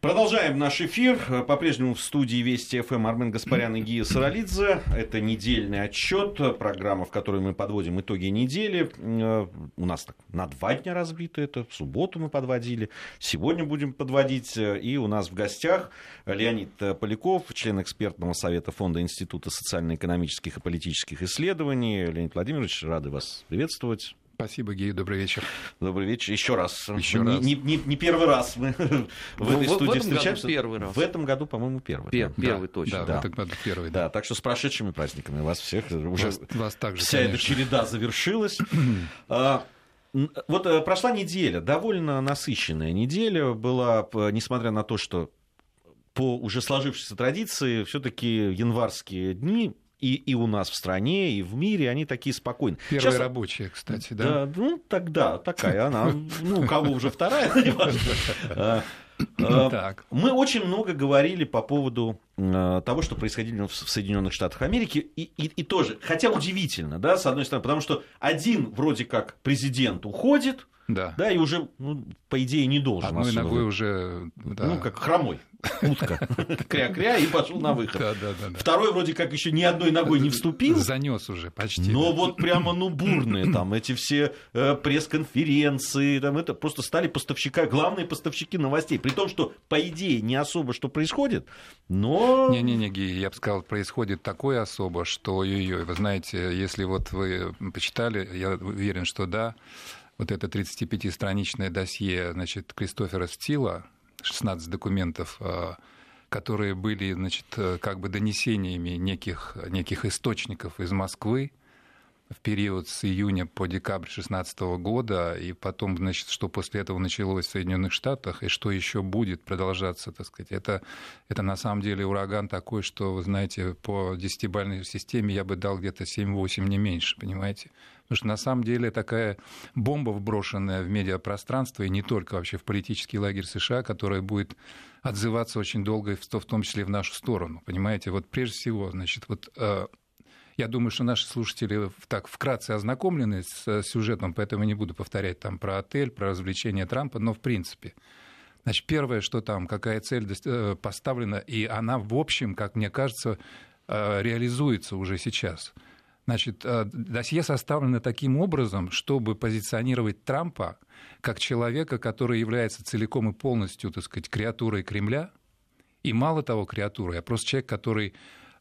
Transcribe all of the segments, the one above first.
Продолжаем наш эфир. По-прежнему в студии Вести ФМ Армен Гаспарян и Гия Саралидзе. Это недельный отчет, программа, в которой мы подводим итоги недели. У нас так на два дня разбито это. В субботу мы подводили. Сегодня будем подводить. И у нас в гостях Леонид Поляков, член экспертного совета Фонда Института социально-экономических и политических исследований. Леонид Владимирович, рады вас приветствовать. Спасибо, Гей, добрый вечер. Добрый вечер. Еще раз. Еще не, раз. Не, не, не первый раз мы в этой в, студии в этом встречаемся. Году первый раз. В этом году, по-моему, первый. Пер, да. Первый Да, точно. Да, Да. в этом году первый. Да, так что с прошедшими праздниками вас всех уже Вас, вас также, вся эта конечно. череда завершилась. А, Вот э, прошла неделя, довольно насыщенная неделя была, несмотря на то, что по уже сложившейся традиции, все-таки январские дни и, и у нас в стране, и в мире, они такие спокойные. Первая Сейчас- рабочая, кстати, да? да, ну тогда такая она, ну у кого уже вторая, неважно. А, а, Так. Мы очень много говорили по поводу э, того, что происходило в Соединенных Штатах Америки, и, и, и тоже, хотя удивительно, да, с одной стороны, потому что один вроде как президент уходит, Да. да, и уже, ну, по идее, не должен Одной особо ногой уже... Да. ну, как хромой, утка, кря-кря, и пошел на выход. Да, да, да. Второй вроде как еще ни одной ногой не вступил, Занес уже почти. но вот прямо, ну, бурные там эти все э, пресс-конференции, там это просто стали поставщика, главные поставщики новостей. При том, что, по идее, не особо что происходит, но... Не-не-не, Ги, я бы сказал, происходит такое особо, что ой-ой-ой, вы знаете, если вот вы почитали, я уверен, что да, вот это 35-страничное досье, значит, Кристофера Стила, 16 документов, э, которые были, значит, э, как бы донесениями неких, неких источников из Москвы, в период с июня по декабрь 2016 года, и потом, значит, что после этого началось в Соединенных Штатах, и что еще будет продолжаться, так сказать, это, это на самом деле ураган такой, что, вы знаете, по десятибалльной системе я бы дал где-то 7-8, не меньше, понимаете? Потому что на самом деле такая бомба, вброшенная в медиапространство, и не только вообще в политический лагерь США, которая будет отзываться очень долго, в том числе в нашу сторону, понимаете? Вот прежде всего, значит, вот э, я думаю, что наши слушатели так вкратце ознакомлены с э, сюжетом, поэтому не буду повторять там про отель, про развлечения Трампа, но в принципе. Значит, первое, что там, какая цель э, поставлена, и она, в общем, как мне кажется, э, реализуется уже сейчас. Значит, досье составлено таким образом, чтобы позиционировать Трампа как человека, который является целиком и полностью, так сказать, креатурой Кремля, и мало того, креатурой, а просто человек, который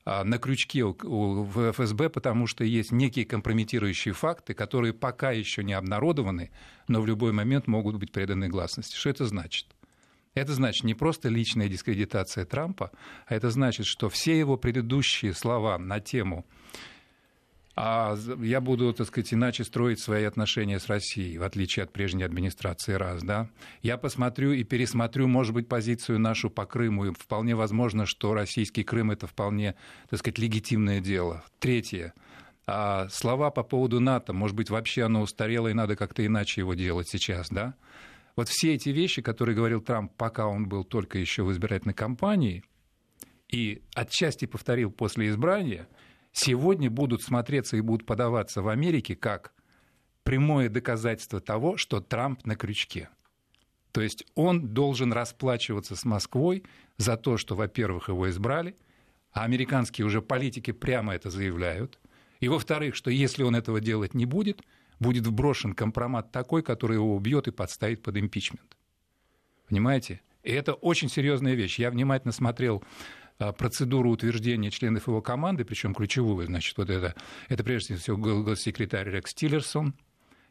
на крючке в ФСБ, потому что есть некие компрометирующие факты, которые пока еще не обнародованы, но в любой момент могут быть преданы гласности. Что это значит? Это значит не просто личная дискредитация Трампа, а это значит, что все его предыдущие слова на тему а я буду, так сказать, иначе строить свои отношения с Россией, в отличие от прежней администрации раз, да. Я посмотрю и пересмотрю, может быть, позицию нашу по Крыму, и вполне возможно, что российский Крым – это вполне, так сказать, легитимное дело. Третье. А слова по поводу НАТО, может быть, вообще оно устарело, и надо как-то иначе его делать сейчас, да. Вот все эти вещи, которые говорил Трамп, пока он был только еще в избирательной кампании, и отчасти повторил после избрания, сегодня будут смотреться и будут подаваться в Америке как прямое доказательство того, что Трамп на крючке. То есть он должен расплачиваться с Москвой за то, что, во-первых, его избрали, а американские уже политики прямо это заявляют, и, во-вторых, что если он этого делать не будет, будет вброшен компромат такой, который его убьет и подставит под импичмент. Понимаете? И это очень серьезная вещь. Я внимательно смотрел процедуру утверждения членов его команды, причем ключевую, значит, вот это, это прежде всего гос- госсекретарь Рекс Тиллерсон,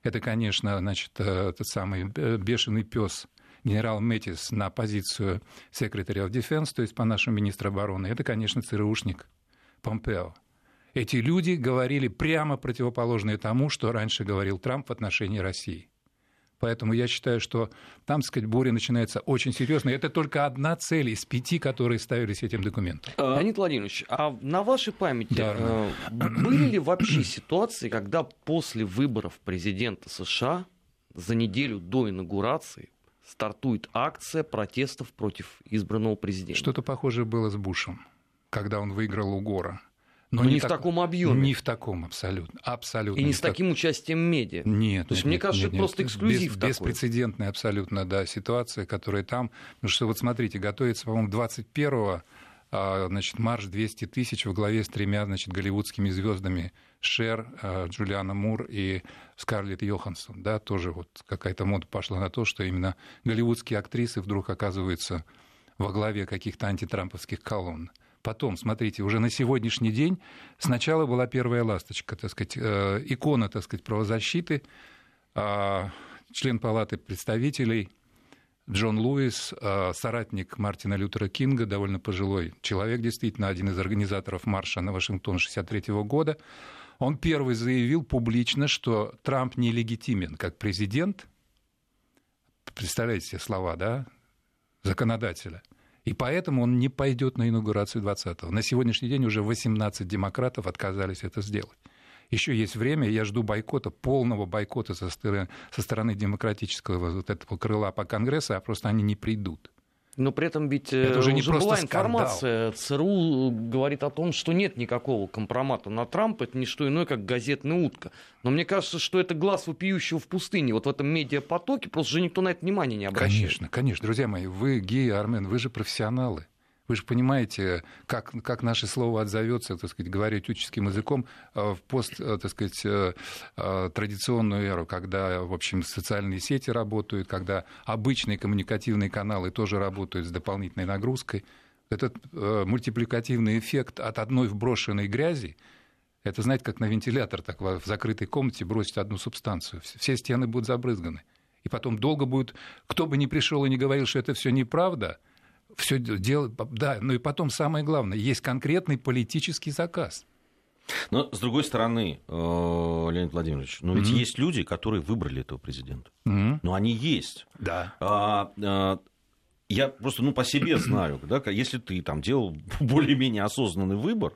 это, конечно, значит, э, тот самый э, бешеный пес генерал Метис на позицию Secretary of Defense, то есть по нашему министру обороны, это, конечно, ЦРУшник Помпео. Эти люди говорили прямо противоположное тому, что раньше говорил Трамп в отношении России. Поэтому я считаю, что там, так сказать, буря начинается очень серьезно. И это только одна цель из пяти, которые ставились этим документом. Леонид Владимирович, а на вашей памяти Да. э, были ли вообще ситуации, когда после выборов президента США за неделю до инаугурации стартует акция протестов против избранного президента? Что-то похожее было с Бушем, когда он выиграл у Гора. Но, Но не, не в так, таком объеме. Не в таком абсолютно. абсолютно И не, не с так... таким участием медиа. Нет. То есть, нет, мне кажется, нет, это просто эксклюзив Без, такой. Беспрецедентная абсолютно, да, ситуация, которая там... Потому что, вот смотрите, готовится, по-моему, 21 а, значит, марш 200 тысяч во главе с тремя значит, голливудскими звездами Шер, а, Джулиана Мур и Скарлетт Йоханссон. Да, тоже вот какая-то мода пошла на то, что именно голливудские актрисы вдруг оказываются во главе каких-то антитрамповских колонн. Потом, смотрите, уже на сегодняшний день сначала была первая ласточка, так сказать, э, икона, так сказать, правозащиты, а, член Палаты представителей Джон Луис, э, соратник Мартина Лютера Кинга, довольно пожилой человек, действительно, один из организаторов марша на Вашингтон 1963 года. Он первый заявил публично, что Трамп нелегитимен как президент. Представляете себе слова, да? Законодателя – и поэтому он не пойдет на инаугурацию 20-го. На сегодняшний день уже 18 демократов отказались это сделать. Еще есть время, я жду бойкота, полного бойкота со стороны, со стороны демократического вот этого крыла по Конгрессу, а просто они не придут. Но при этом ведь это э, уже, не уже была информация. ЦРУ говорит о том, что нет никакого компромата на Трампа. Это не что иное, как газетная утка. Но мне кажется, что это глаз вопиющего в пустыне. Вот в этом медиапотоке просто же никто на это внимание не обращает. Конечно, конечно. Друзья мои, вы, Геи, Армен, вы же профессионалы. Вы же понимаете, как, как наше слово отзовется, так сказать, говоря тюческим языком, э, в пост, э, так сказать, э, традиционную эру, когда, в общем, социальные сети работают, когда обычные коммуникативные каналы тоже работают с дополнительной нагрузкой. Этот мультипликативный эффект от одной вброшенной грязи, это, знаете, как на вентилятор так в закрытой комнате бросить одну субстанцию. Все стены будут забрызганы. И потом долго будет, кто бы ни пришел и не говорил, что это все неправда, все делать, да, ну и потом самое главное, есть конкретный политический заказ. Но, с другой стороны, э, Леонид Владимирович, ну ведь mm-hmm. есть люди, которые выбрали этого президента. Mm-hmm. Ну, они есть. Да. А, а, я просто, ну, по себе знаю, да, если ты там делал более-менее осознанный выбор,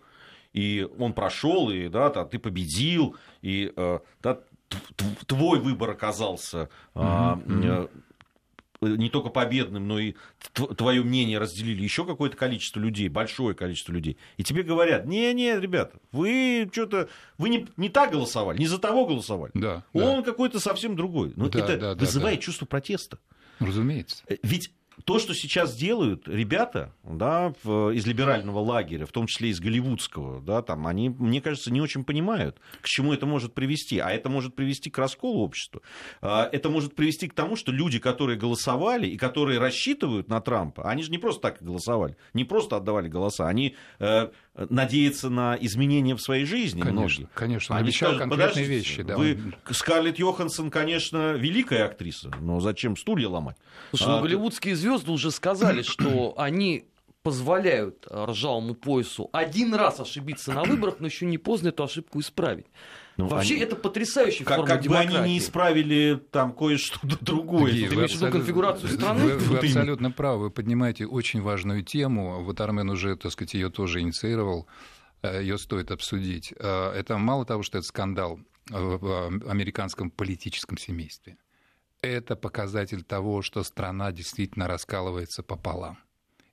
и он прошел, и да, ты победил, и э, да, твой выбор оказался mm-hmm не только победным, но и твое мнение разделили еще какое-то количество людей, большое количество людей. И тебе говорят, не-не, ребята, вы что-то, вы не, не так голосовали, не за того голосовали. Да, Он да. какой-то совсем другой. Но да, это да, вызывает да. чувство протеста. Разумеется. Э, ведь то, что сейчас делают ребята да, из либерального лагеря, в том числе из голливудского, да, там, они, мне кажется, не очень понимают, к чему это может привести. А это может привести к расколу общества. А, это может привести к тому, что люди, которые голосовали и которые рассчитывают на Трампа, они же не просто так голосовали, не просто отдавали голоса, они э, надеются на изменения в своей жизни. Конечно, многие. конечно. Он они обещал скажут, конкретные вещи. Да, вы, Скарлетт Йоханссон, конечно, великая актриса, но зачем стулья ломать? Слушай, ну, а, голливудские звезды уже сказали, что они позволяют ржавому поясу один раз ошибиться на выборах, но еще не поздно эту ошибку исправить. Ну, Вообще они... это потрясающая как, форма как демократии. бы они не исправили там кое-что другое. Ты имеешь в виду конфигурацию страны? Вы, вы абсолютно правы. Вы поднимаете очень важную тему. Вот Армен уже, так сказать, ее тоже инициировал. Э, ее стоит обсудить. Э, это мало того, что это скандал в американском политическом семействе это показатель того, что страна действительно раскалывается пополам.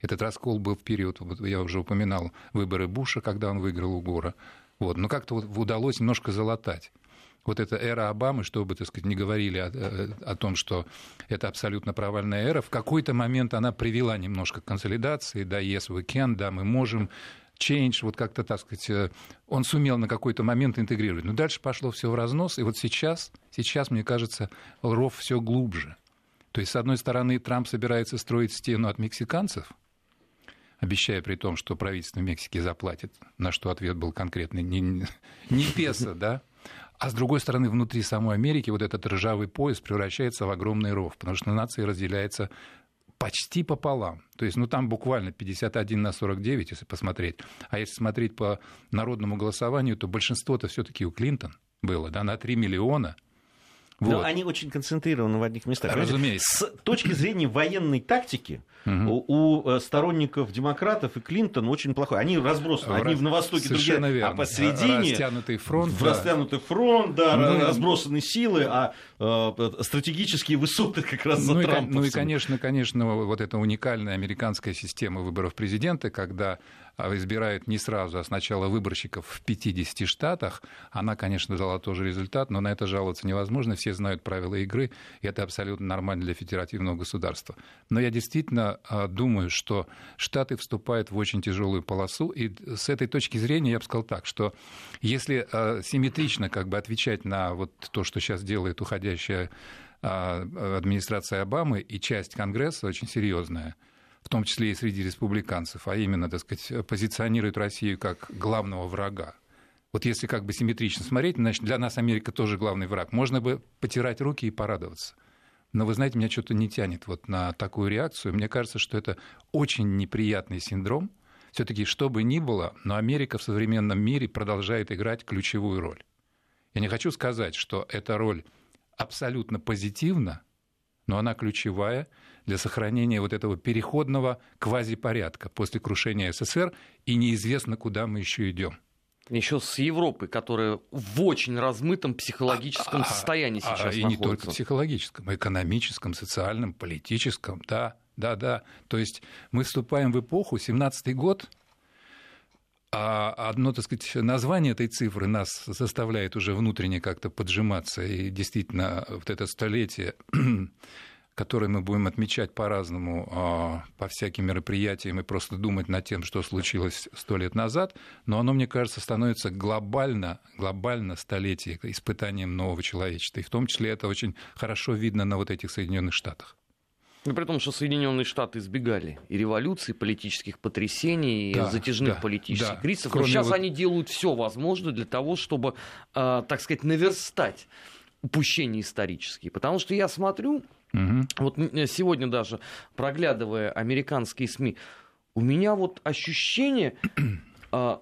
Этот раскол был в период, вот я уже упоминал, выборы Буша, когда он выиграл у Гора. Вот. Но как-то вот удалось немножко залатать. Вот эта эра Обамы, чтобы, так сказать, не говорили о, э, о том, что это абсолютно провальная эра, в какой-то момент она привела немножко к консолидации, да, yes, we can, да, мы можем, change, вот как-то, так сказать, э, он сумел на какой-то момент интегрировать. Но дальше пошло все в разнос, и вот сейчас, сейчас, мне кажется, ров все глубже. То есть, с одной стороны, Трамп собирается строить стену от мексиканцев, обещая при том, что правительство Мексики заплатит, на что ответ был конкретный, не, не песо, да, а с другой стороны, внутри самой Америки вот этот ржавый пояс превращается в огромный ров, потому что нация разделяется почти пополам. То есть, ну, там буквально 51 на 49, если посмотреть. А если смотреть по народному голосованию, то большинство-то все таки у Клинтон было, да, на 3 миллиона. Вот. Но они очень концентрированы в одних местах. Разумеется. С точки зрения военной тактики угу. у, у э, сторонников демократов и Клинтон очень плохой. Они разбросаны. Одни в, на востоке, другие, а верно. а посередине... Растянутый фронт. В да. растянутый фронт, да, ну, разбросаны силы, а э, стратегические высоты как раз за ну, Трампом. Ну и, конечно, конечно, вот эта уникальная американская система выборов президента, когда а, избирают не сразу, а сначала выборщиков в 50 штатах, она, конечно, дала тоже результат, но на это жаловаться невозможно, все знают правила игры, и это абсолютно нормально для федеративного государства. Но я действительно а, думаю, что Штаты вступают в очень тяжелую полосу, и с этой точки зрения я бы сказал так, что если а, симметрично как бы отвечать на вот то, что сейчас делает уходящая администрация Обамы и часть Конгресса очень серьезная – в том числе и среди республиканцев, а именно, так сказать, позиционирует Россию как главного врага. Вот если как бы симметрично смотреть, значит, для нас Америка тоже главный враг. Можно бы потирать руки и порадоваться. Но вы знаете, меня что-то не тянет вот на такую реакцию. Мне кажется, что это очень неприятный синдром. Все-таки, что бы ни было, но Америка в современном мире продолжает играть ключевую роль. Я не хочу сказать, что эта роль абсолютно позитивна, но она ключевая для сохранения вот этого переходного квазипорядка после крушения СССР, и неизвестно, куда мы еще идем. Еще с Европы, которая в очень размытом психологическом а, а состоянии а, сейчас а, И не только психологическом, экономическом, социальном, политическом, да, да, да. То есть мы вступаем в эпоху, 17-й год, а одно, так сказать, название этой цифры нас заставляет уже внутренне как-то поджиматься. И действительно, вот это столетие которые мы будем отмечать по-разному, а, по всяким мероприятиям и просто думать над тем, что случилось сто лет назад, но оно, мне кажется, становится глобально, глобально столетие испытанием нового человечества. И в том числе это очень хорошо видно на вот этих Соединенных Штатах. Ну, при том, что Соединенные Штаты избегали и революций, политических потрясений, да, затяжных да, политических да. кризисов. Но сейчас вот... они делают все возможное для того, чтобы, э, так сказать, наверстать упущения исторические. Потому что я смотрю, Угу. Вот сегодня даже, проглядывая американские СМИ, у меня вот ощущение, а,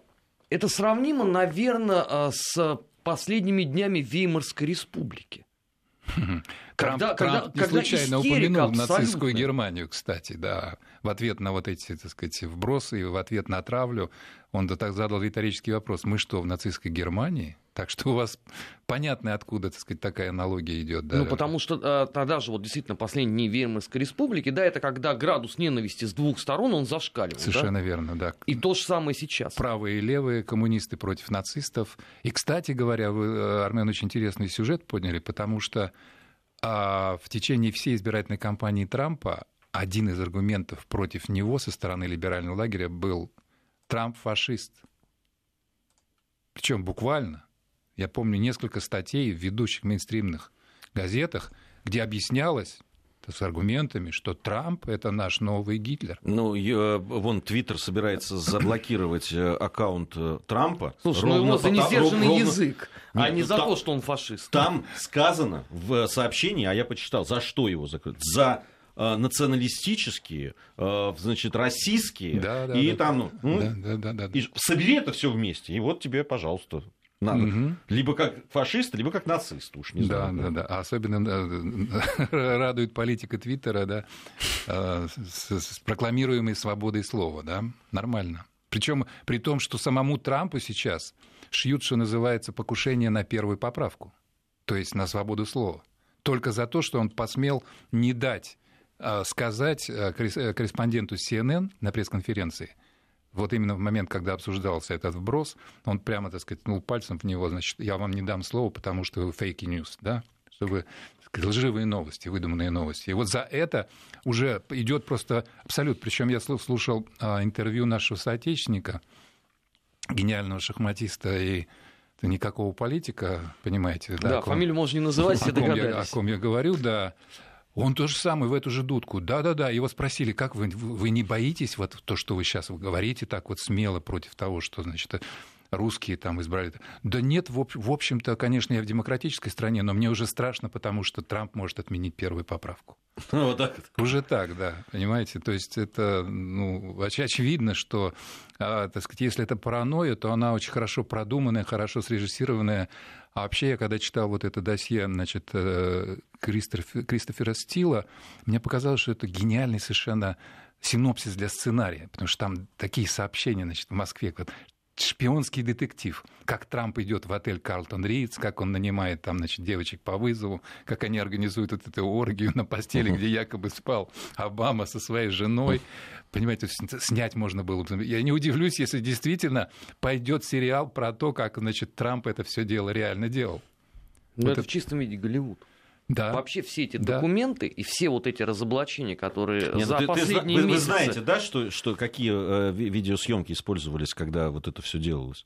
это сравнимо, наверное, а, с последними днями Веймарской республики. Когда, Трамп, когда, Трамп не когда случайно упомянул абсолютно. нацистскую Германию, кстати, да, в ответ на вот эти, так сказать, вбросы и в ответ на травлю, он так задал риторический вопрос, мы что, в нацистской Германии? Так что у вас понятно, откуда, так сказать, такая аналогия идет. Да? Ну, потому что а, тогда же, вот действительно, последние дни Веймарской республики, да, это когда градус ненависти с двух сторон, он зашкаливал. Совершенно да? верно, да. И то же самое сейчас. Правые и левые, коммунисты против нацистов. И, кстати говоря, вы, э, Армен, очень интересный сюжет подняли, потому что а, в течение всей избирательной кампании Трампа один из аргументов против него со стороны либерального лагеря был Трамп фашист. Причем буквально. Я помню несколько статей в ведущих мейнстримных газетах, где объяснялось с аргументами, что Трамп это наш новый Гитлер. Ну, я, вон Твиттер собирается заблокировать э, аккаунт э, Трампа. Слушай, ну его за несдержанный ровно... язык, а Нет, а не за там, то, что он фашист. Там сказано в сообщении, а я почитал, за что его закрыть? За э, националистические, значит, российские, да, да, и да, там, ну, да, да, да, да, да. И собери это все вместе, и вот тебе, пожалуйста, надо. Угу. Либо как фашист, либо как нацист, уж не знаю. Да, да, да. Особенно радует политика Твиттера, да, а, с, с прокламируемой свободой слова, да, нормально. Причем при том, что самому Трампу сейчас шьют, что называется, покушение на первую поправку, то есть на свободу слова. Только за то, что он посмел не дать сказать а, корреспонденту CNN на пресс-конференции – вот именно в момент, когда обсуждался этот вброс, он прямо, так сказать, ткнул пальцем в него, значит, я вам не дам слова, потому что вы фейки ньюс, да, чтобы сказать, лживые новости, выдуманные новости. И вот за это уже идет просто абсолют. Причем я слушал интервью нашего соотечественника, гениального шахматиста и никакого политика, понимаете. Да, да ком, фамилию можно не называть, все догадались. Я, о ком я говорю, да. Он то же самое в эту же дудку. Да-да-да. Его спросили, как вы, вы не боитесь вот то, что вы сейчас говорите так вот смело против того, что, значит, русские там избрали. Да нет, в общем-то, конечно, я в демократической стране, но мне уже страшно, потому что Трамп может отменить первую поправку. Вот так. Уже так, да, понимаете? То есть это ну, очевидно, что, а, так сказать, если это паранойя, то она очень хорошо продуманная, хорошо срежиссированная. А вообще, я когда читал вот это досье, значит, э, Кристофера Стила, мне показалось, что это гениальный совершенно синопсис для сценария, потому что там такие сообщения, значит, в Москве, шпионский детектив. Как Трамп идет в отель Карлтон Ридс, как он нанимает там, значит, девочек по вызову, как они организуют вот эту оргию на постели, где якобы спал Обама со своей женой. Понимаете, снять можно было. Я не удивлюсь, если действительно пойдет сериал про то, как, значит, Трамп это все дело реально делал. Ну, вот это, это в чистом виде Голливуд. Да. Вообще все эти да. документы и все вот эти разоблачения, которые Нет, ну за ты, последние ты, вы, месяцы... Вы знаете, да, что, что какие э, видеосъемки использовались, когда вот это все делалось?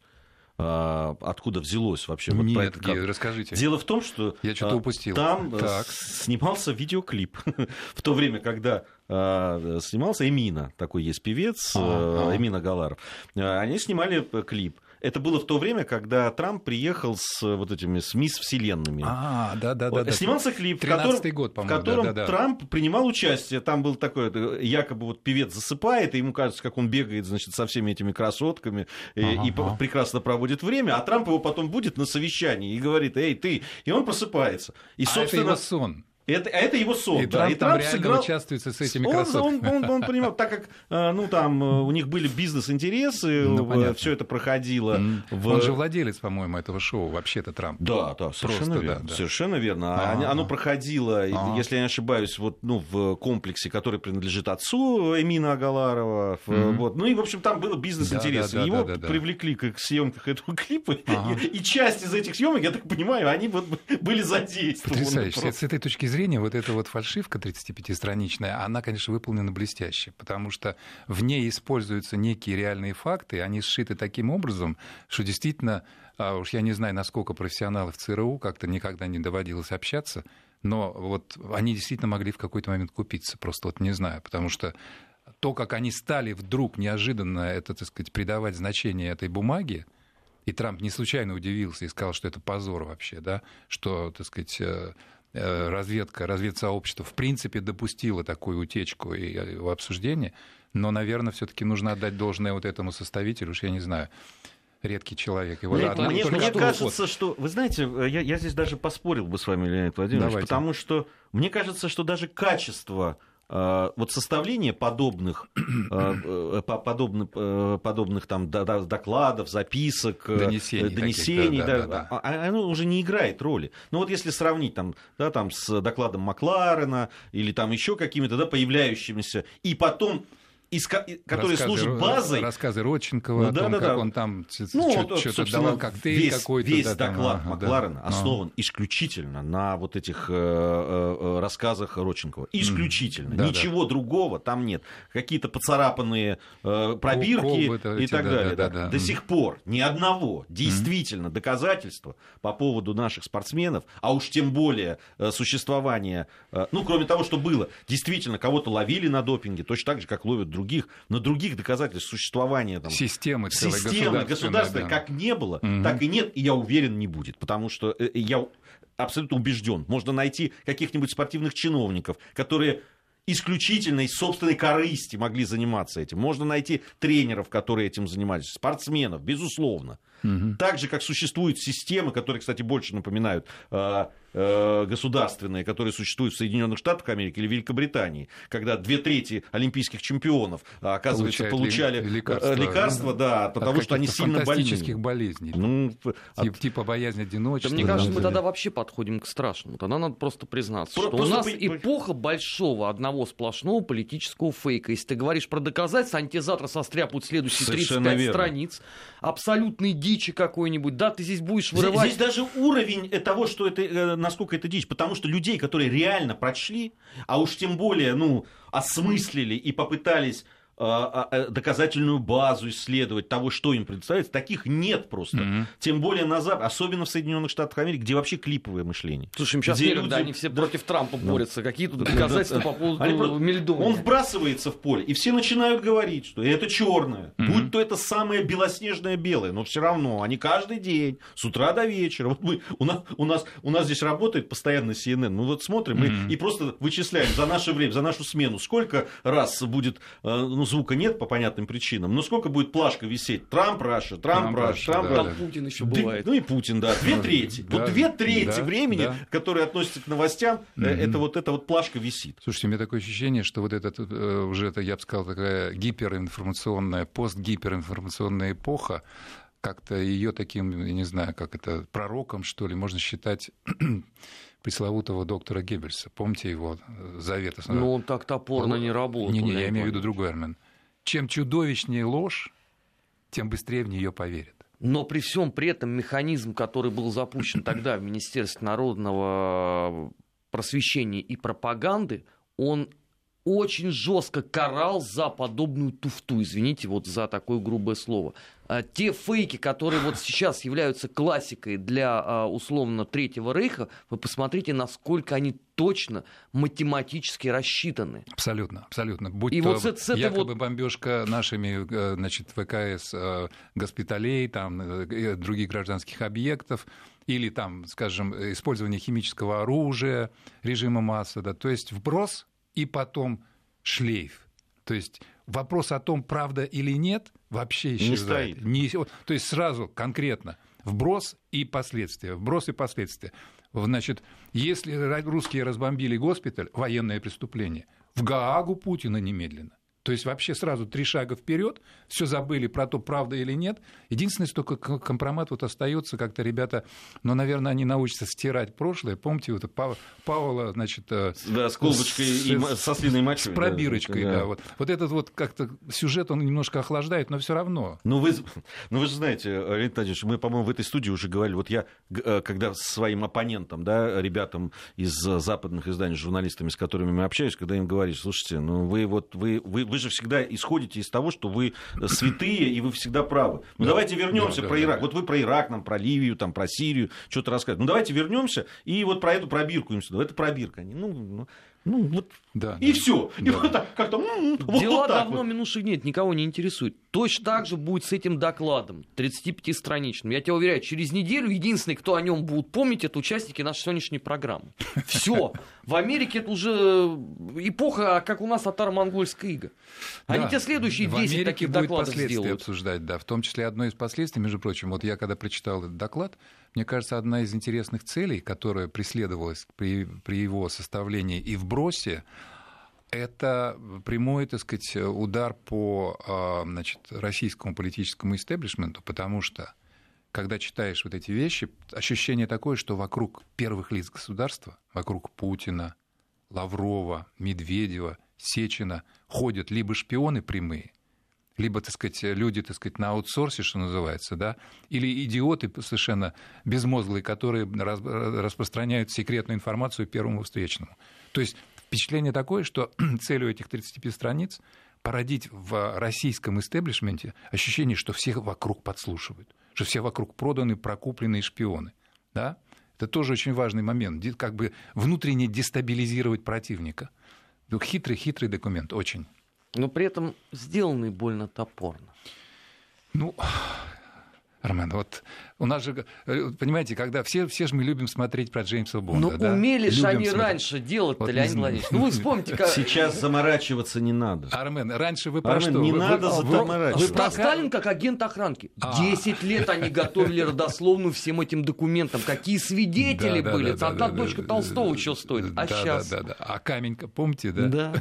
А, откуда взялось вообще? Нет, вот про это, расскажите. Дело в том, что Я что-то а, упустил. там э, так. снимался видеоклип в то время, когда а, снимался Эмина, такой есть певец, а, Эмина Галаров. Они снимали клип. Это было в то время, когда Трамп приехал с вот этими с мисс Вселенными. А, да, да, да. Снимался клип, в котором, год, в котором да, да, да. Трамп принимал участие. Там был такой, якобы вот певец засыпает, и ему кажется, как он бегает, значит, со всеми этими красотками ага, и, и прекрасно проводит время, а Трамп его потом будет на совещании и говорит, эй, ты, и он просыпается. И, собственно, а это его сон. Это, это его сон. И да. Трамп, и Трамп там сыграл... участвует с этими он, красотками. Он, он, он, он понимал, так как э, ну, там, э, у них были бизнес-интересы, ну, все это проходило. Mm. В... Он же владелец, по-моему, этого шоу, вообще-то Трамп. Да, да, совершенно Просто, верно. Да, да. Совершенно верно. А-а-а. Оно проходило, А-а-а. если я не ошибаюсь, вот, ну, в комплексе, который принадлежит отцу Эмина Агаларова. Mm-hmm. Вот. Ну и, в общем, там было бизнес-интерес. Да, да, Его да, да, да, привлекли к съемках этого клипа. И, и часть из этих съемок, я так понимаю, они вот были задействованы. Потрясающе. С этой точки зрения, вот это вот фальшивка 35-страничная, она, конечно, выполнена блестяще, потому что в ней используются некие реальные факты, они сшиты таким образом, что действительно, а уж я не знаю, насколько профессионалы в ЦРУ, как-то никогда не доводилось общаться, но вот они действительно могли в какой-то момент купиться, просто вот не знаю, потому что то, как они стали вдруг неожиданно это, так сказать, придавать значение этой бумаге, и Трамп не случайно удивился и сказал, что это позор вообще, да, что, так сказать, Э, разведка, разведсообщество в принципе допустило такую утечку и э, обсуждение, но, наверное, все-таки нужно отдать должное вот этому составителю, уж я не знаю, редкий человек. Его мне, мне, мне кажется, что... Вы знаете, э, я, я здесь даже поспорил бы с вами, Леонид Владимирович, Давайте. потому что мне кажется, что даже качество Э, вот составление подобных, э, э, подобных, подобных там докладов, записок, донесений, донесений да, да, да, да. А, а оно уже не играет роли. Ну вот если сравнить там, да, там с докладом Макларена или там еще какими-то да, появляющимися, и потом из, которые рассказы, служат базой. Рассказы Родченкова ну, о том, да, как да. он там ну, что-то давал коктейль весь, какой-то. Весь да, доклад там, Макларена да. основан а. исключительно на вот этих э, э, рассказах Родченкова. Исключительно. Mm. Ничего да. другого там нет. Какие-то поцарапанные э, пробирки Колбы, и эти, так да, далее. Да, да, да. До сих пор ни одного действительно mm. доказательства по поводу наших спортсменов, а уж тем более э, существования, э, ну, кроме того, что было, действительно кого-то ловили на допинге, точно так же, как ловят других других, на других доказательств существования там, системы, системы государства, да. как не было, угу. так и нет, и я уверен, не будет. Потому что э, я абсолютно убежден. Можно найти каких-нибудь спортивных чиновников, которые исключительно из собственной корысти могли заниматься этим. Можно найти тренеров, которые этим занимались, спортсменов, безусловно. Угу. Так же, как существуют системы, которые, кстати, больше напоминают э, э, государственные, которые существуют в Соединенных Штатах Америки или Великобритании, когда две трети олимпийских чемпионов, а, оказывается, Получают получали лекарства, лекарства да, от, от того, что они сильно больны. болезней. Ну, от... Типа боязнь одиночества. Да, мне кажется, мы тогда вообще подходим к страшному. Тогда надо просто признаться, Про- что просто у нас по... эпоха большого одного сплошного политического фейка. Если ты говоришь про доказательства, завтра состряпают следующие Совершенно 35 верно. страниц. Абсолютный дичи какой-нибудь, да, ты здесь будешь вырывать... Здесь даже уровень того, что это, э, насколько это дичь, потому что людей, которые реально прочли, а уж тем более, ну, осмыслили и попытались доказательную базу исследовать того, что им предоставляется. Таких нет просто. Mm-hmm. Тем более на Запад, особенно в Соединенных Штатах Америки, где вообще клиповое мышление. Слушай, им сейчас где люди... они все против Трампа ну, борются. Какие тут доказательства по поводу Мельдона? Он вбрасывается в поле, и все начинают говорить, что это черное. Mm-hmm. Будь то это самое белоснежное белое, но все равно они каждый день, с утра до вечера. Вот мы, у, нас, у, нас, у нас здесь работает постоянно CNN. Мы вот смотрим mm-hmm. и, и просто вычисляем за наше время, за нашу смену, сколько раз будет, э, ну, звука нет по понятным причинам, но сколько будет плашка висеть? Трамп, Russia, Трамп, Russia, Трамп, Russia. Путин еще бывает. Ну и Путин, да. Две трети. Вот две трети времени, которые относятся к новостям, э, это вот эта вот плашка висит. Слушайте, у меня такое ощущение, что вот это э, уже, это, я бы сказал, такая гиперинформационная, постгиперинформационная эпоха, как-то ее таким, я не знаю, как это, пророком, что ли, можно считать пресловутого доктора Геббельса. Помните его э, завет? Ну, он так топорно не работал. Не-не, я имею в виду другой Армен. Чем чудовищнее ложь, тем быстрее в нее поверят. Но при всем при этом механизм, который был запущен тогда в Министерстве народного просвещения и пропаганды, он очень жестко карал за подобную туфту, извините вот за такое грубое слово. А, те фейки, которые вот сейчас являются классикой для а, условно Третьего Рейха, вы посмотрите, насколько они точно математически рассчитаны. Абсолютно, абсолютно. Будь и то вот с, с якобы вот... бомбежка нашими э, значит, ВКС э, госпиталей, там, э, других гражданских объектов, или там, скажем, использование химического оружия режима Масада. То есть вброс и потом шлейф. То есть вопрос о том, правда или нет, вообще исчезает. Не стоит. Не, то есть сразу, конкретно, вброс и последствия. Вброс и последствия. Значит, если русские разбомбили госпиталь, военное преступление, в Гаагу Путина немедленно. То есть вообще сразу три шага вперед, все забыли про то, правда или нет. Единственное, что компромат вот остается, как-то ребята, ну, наверное, они научатся стирать прошлое. Помните, вот Пав... Павла, значит... Э, да, с колбочкой с, и со слиной мочой. С пробирочкой, да. да. Вот. вот этот вот как-то сюжет, он немножко охлаждает, но все равно. Ну вы, ну, вы же знаете, Леонид Владимирович, мы, по-моему, в этой студии уже говорили, вот я, э, когда своим оппонентам, да, ребятам из западных изданий, журналистами, с которыми мы общаюсь, когда им говоришь, слушайте, ну вы вот, вы, вы вы же всегда исходите из того, что вы святые и вы всегда правы. Ну да, давайте вернемся да, про да, Ирак. Да. Вот вы про Ирак, нам про Ливию, там, про Сирию что-то рассказываете. Ну давайте вернемся и вот про эту пробирку им сюда. Это пробирка. Ну, ну, ну, вот да, и да, все. Да. И вот так как-то. Вот Дела вот давно вот. минувших нет, никого не интересует. Точно так же будет с этим докладом, 35-страничным. Я тебя уверяю, через неделю единственный, кто о нем будет помнить, это участники нашей сегодняшней программы. Все. В Америке это уже эпоха, как у нас татаро-монгольская ига. Они да. тебе следующие 10 таких докладов сделают. обсуждать, да. В том числе одно из последствий, между прочим, вот я когда прочитал этот доклад, мне кажется, одна из интересных целей, которая преследовалась при, при его составлении и вбросе, это прямой, так сказать, удар по а, значит, российскому политическому истеблишменту, потому что когда читаешь вот эти вещи, ощущение такое, что вокруг первых лиц государства, вокруг Путина, Лаврова, Медведева, Сечина ходят либо шпионы прямые, либо, так сказать, люди, так сказать, на аутсорсе, что называется, да, или идиоты совершенно безмозглые, которые распространяют секретную информацию первому встречному. То есть впечатление такое, что целью этих 35 страниц породить в российском истеблишменте ощущение, что всех вокруг подслушивают, что все вокруг проданы, прокупленные шпионы. Да? Это тоже очень важный момент, как бы внутренне дестабилизировать противника. Хитрый-хитрый документ, очень но при этом сделанный больно топорно. Ну, Армен, вот у нас же, э, понимаете, когда все, все же мы любим смотреть про Джеймса Бонда. Ну, да? умели же они смотреть. раньше делать-то, вот Леонид Владимирович. Ну, вы вспомните, как... Сейчас заморачиваться не надо. Армен, раньше вы про Армен, что? не вы, надо вы, заморачиваться. Вы про Сталин как агент охранки. А. Десять лет они готовили родословную всем этим документам. Какие свидетели были. Одна дочка Толстого что стоит. А сейчас? Да, да, да. А камень, помните, да? Да.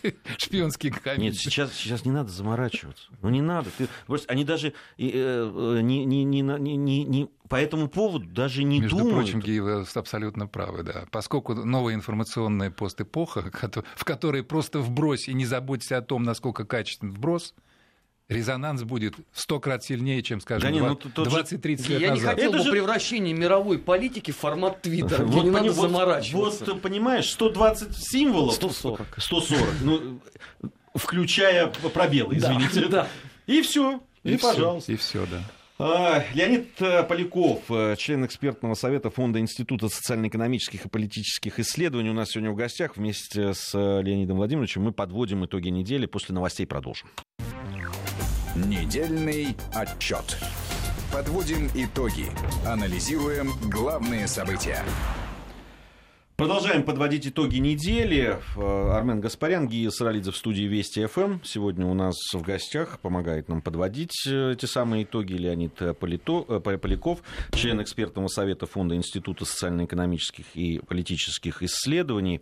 Шпионский камень. Нет, сейчас, сейчас не надо заморачиваться. Ну, не надо. Ты, они даже э, э, не, не, не, не, не по этому поводу даже не Между думают. Между прочим, вы абсолютно правы, да. Поскольку новая информационная пост-эпоха, в которой просто вбрось и не заботься о том, насколько качествен вброс, резонанс будет в сто крат сильнее, чем, скажем, да 20-30 же... лет Я назад. не хотел Это бы же... превращение мировой политики в формат Твиттера, вот, не надо вот, заморачиваться. Вот, понимаешь, 120 символов... 140. 140. Ну, Включая пробелы, извините. Да, да. И все. И, и пожалуйста. И все, да. А, Леонид э, Поляков, э, член экспертного совета Фонда Института социально-экономических и политических исследований, у нас сегодня в гостях. Вместе с э, Леонидом Владимировичем мы подводим итоги недели. После новостей продолжим. Недельный отчет. Подводим итоги. Анализируем главные события. Продолжаем подводить итоги недели. Э, Армен Гаспарян, Гия Саралидзе в студии Вести ФМ. Сегодня у нас в гостях помогает нам подводить э, эти самые итоги Леонид Полито, э, Поляков, член экспертного совета Фонда Института социально-экономических и политических исследований.